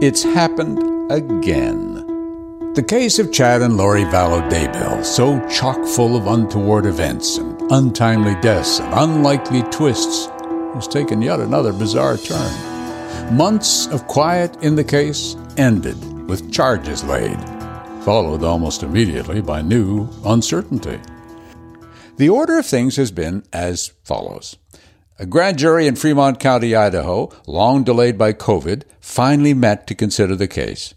It's happened again. The case of Chad and Lori Vallow Daybell, so chock full of untoward events and untimely deaths and unlikely twists, has taken yet another bizarre turn. Months of quiet in the case ended with charges laid, followed almost immediately by new uncertainty. The order of things has been as follows. A grand jury in Fremont County, Idaho, long delayed by COVID, finally met to consider the case.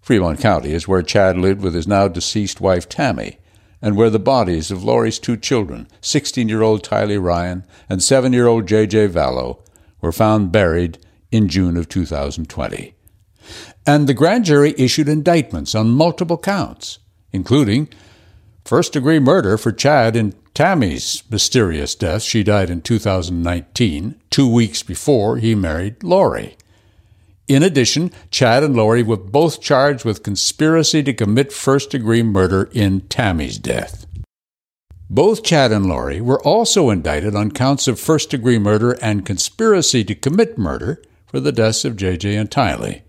Fremont County is where Chad lived with his now deceased wife Tammy, and where the bodies of Lori's two children, 16 year old Tylee Ryan and 7 year old J.J. Vallow, were found buried in June of 2020. And the grand jury issued indictments on multiple counts, including first degree murder for Chad in Tammy's mysterious death. She died in 2019, two weeks before he married Lori. In addition, Chad and Lori were both charged with conspiracy to commit first degree murder in Tammy's death. Both Chad and Lori were also indicted on counts of first degree murder and conspiracy to commit murder for the deaths of JJ and Tylee.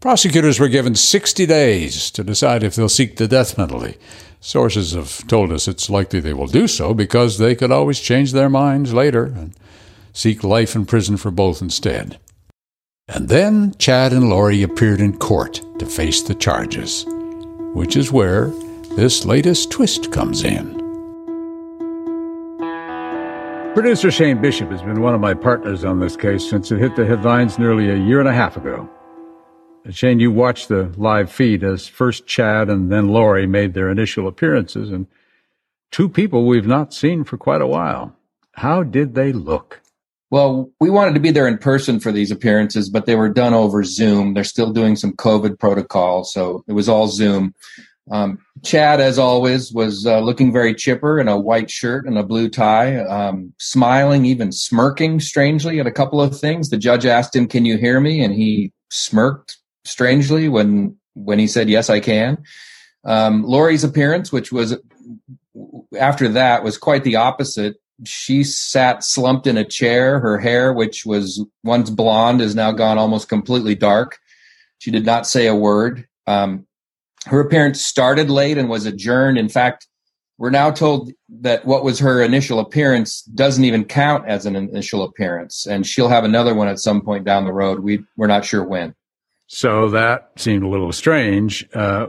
Prosecutors were given 60 days to decide if they'll seek the death penalty. Sources have told us it's likely they will do so because they could always change their minds later and seek life in prison for both instead. And then Chad and Lori appeared in court to face the charges, which is where this latest twist comes in. Producer Shane Bishop has been one of my partners on this case since it hit the headlines nearly a year and a half ago. Shane, you watched the live feed as first Chad and then Lori made their initial appearances, and two people we've not seen for quite a while. How did they look? Well, we wanted to be there in person for these appearances, but they were done over Zoom. They're still doing some COVID protocol, so it was all Zoom. Um, Chad, as always, was uh, looking very chipper in a white shirt and a blue tie, um, smiling, even smirking strangely at a couple of things. The judge asked him, "Can you hear me?" and he smirked strangely when when he said, "Yes, I can." Um, Lori's appearance, which was after that, was quite the opposite she sat slumped in a chair. Her hair, which was once blonde, is now gone almost completely dark. She did not say a word. Um, her appearance started late and was adjourned. In fact, we're now told that what was her initial appearance doesn't even count as an initial appearance, and she'll have another one at some point down the road. We we're not sure when. So that seemed a little strange. Uh,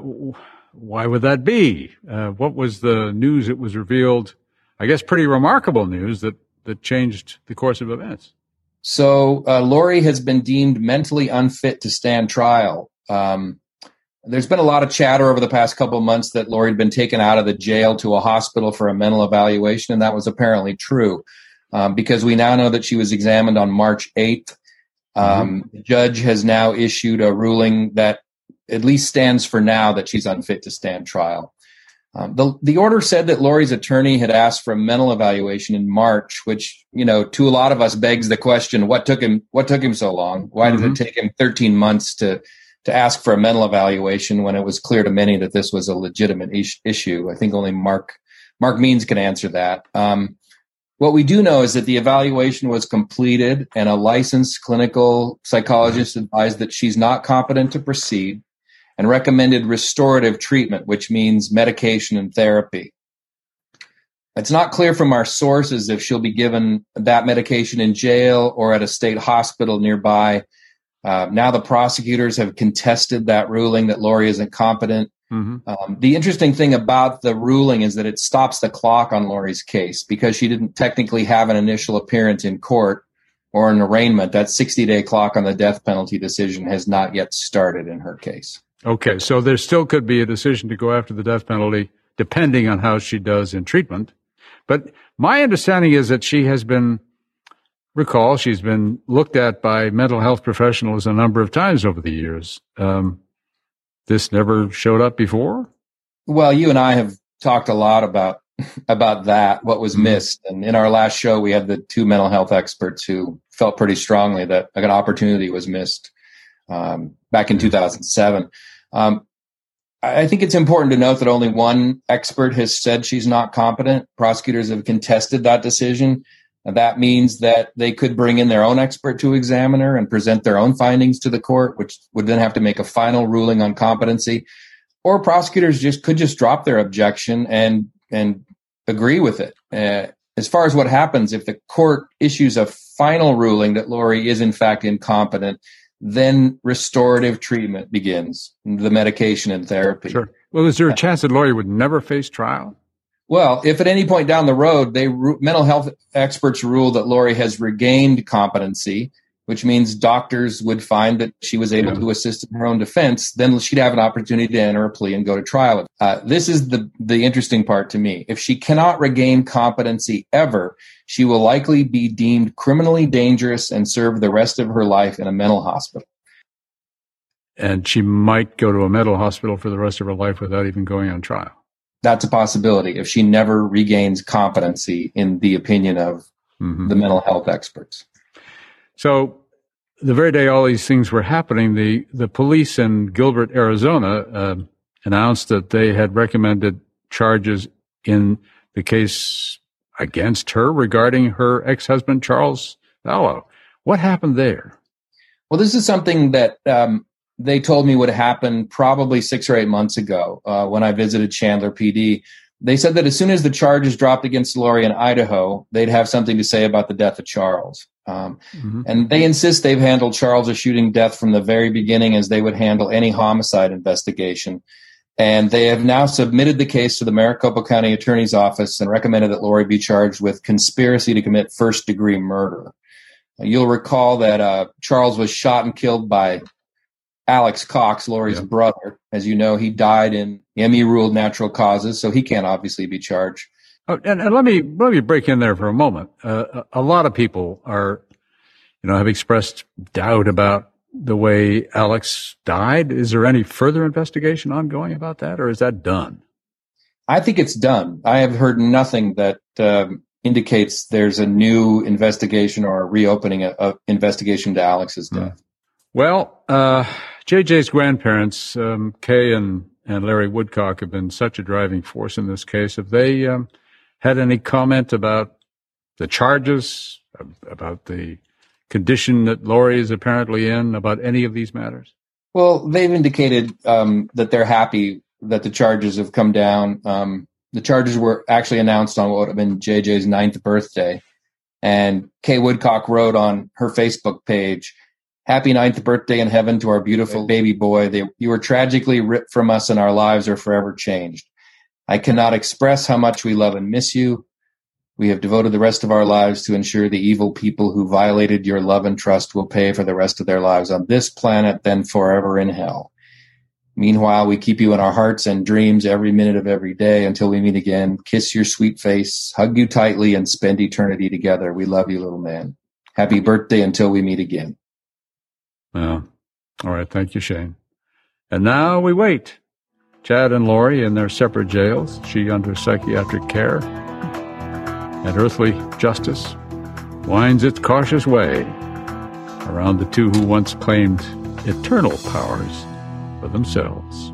why would that be? Uh, what was the news that was revealed I guess, pretty remarkable news that, that changed the course of events. So, uh, Lori has been deemed mentally unfit to stand trial. Um, there's been a lot of chatter over the past couple of months that Lori had been taken out of the jail to a hospital for a mental evaluation, and that was apparently true um, because we now know that she was examined on March 8th. Um, mm-hmm. The judge has now issued a ruling that at least stands for now that she's unfit to stand trial. Um, the, the order said that Lori's attorney had asked for a mental evaluation in March, which, you know, to a lot of us begs the question, what took him, what took him so long? Why mm-hmm. did it mm-hmm. take him 13 months to, to ask for a mental evaluation when it was clear to many that this was a legitimate is- issue? I think only Mark, Mark Means can answer that. Um, what we do know is that the evaluation was completed and a licensed clinical psychologist advised that she's not competent to proceed and recommended restorative treatment, which means medication and therapy. It's not clear from our sources if she'll be given that medication in jail or at a state hospital nearby. Uh, now the prosecutors have contested that ruling that Lori isn't competent. Mm-hmm. Um, the interesting thing about the ruling is that it stops the clock on Lori's case because she didn't technically have an initial appearance in court or an arraignment. That 60 day clock on the death penalty decision has not yet started in her case. Okay, so there still could be a decision to go after the death penalty depending on how she does in treatment. But my understanding is that she has been, recall, she's been looked at by mental health professionals a number of times over the years. Um, this never showed up before? Well, you and I have talked a lot about about that, what was mm-hmm. missed. And in our last show, we had the two mental health experts who felt pretty strongly that an opportunity was missed um, back in 2007. Um, I think it's important to note that only one expert has said she's not competent. Prosecutors have contested that decision. That means that they could bring in their own expert to examiner and present their own findings to the court, which would then have to make a final ruling on competency. Or prosecutors just could just drop their objection and and agree with it. Uh, as far as what happens if the court issues a final ruling that Lori is in fact incompetent, then restorative treatment begins, the medication and therapy. Sure. Well, is there a chance that Lori would never face trial? Well, if at any point down the road they mental health experts rule that Lori has regained competency, which means doctors would find that she was able yeah. to assist in her own defense, then she'd have an opportunity to enter a plea and go to trial. Uh, this is the the interesting part to me. If she cannot regain competency ever, she will likely be deemed criminally dangerous and serve the rest of her life in a mental hospital. And she might go to a mental hospital for the rest of her life without even going on trial that's a possibility if she never regains competency in the opinion of mm-hmm. the mental health experts. So, the very day all these things were happening, the, the police in Gilbert, Arizona, uh, announced that they had recommended charges in the case against her regarding her ex husband, Charles Vallow. What happened there? Well, this is something that um, they told me would happen probably six or eight months ago uh, when I visited Chandler PD. They said that as soon as the charges dropped against Lori in Idaho, they'd have something to say about the death of Charles. Um, mm-hmm. And they insist they've handled Charles' shooting death from the very beginning as they would handle any homicide investigation. And they have now submitted the case to the Maricopa County Attorney's Office and recommended that Lori be charged with conspiracy to commit first degree murder. You'll recall that uh, Charles was shot and killed by Alex Cox, Lori's brother. As you know, he died in ME ruled natural causes, so he can't obviously be charged. Oh, and, and, let me let me break in there for a moment. Uh, a lot of people are, you know, have expressed doubt about the way Alex died. Is there any further investigation ongoing about that, or is that done? I think it's done. I have heard nothing that um, indicates there's a new investigation or a reopening of investigation to Alex's hmm. death. Well, uh, JJ's grandparents, um, Kay and, and Larry Woodcock, have been such a driving force in this case. Have they um, had any comment about the charges, about the condition that Lori is apparently in, about any of these matters? Well, they've indicated um, that they're happy that the charges have come down. Um, the charges were actually announced on what would have been JJ's ninth birthday. And Kay Woodcock wrote on her Facebook page, Happy ninth birthday in heaven to our beautiful baby boy. They, you were tragically ripped from us and our lives are forever changed. I cannot express how much we love and miss you. We have devoted the rest of our lives to ensure the evil people who violated your love and trust will pay for the rest of their lives on this planet, then forever in hell. Meanwhile, we keep you in our hearts and dreams every minute of every day until we meet again. Kiss your sweet face, hug you tightly, and spend eternity together. We love you, little man. Happy birthday until we meet again. Yeah. All right. Thank you, Shane. And now we wait. Chad and Lori in their separate jails, she under psychiatric care. And earthly justice winds its cautious way around the two who once claimed eternal powers for themselves.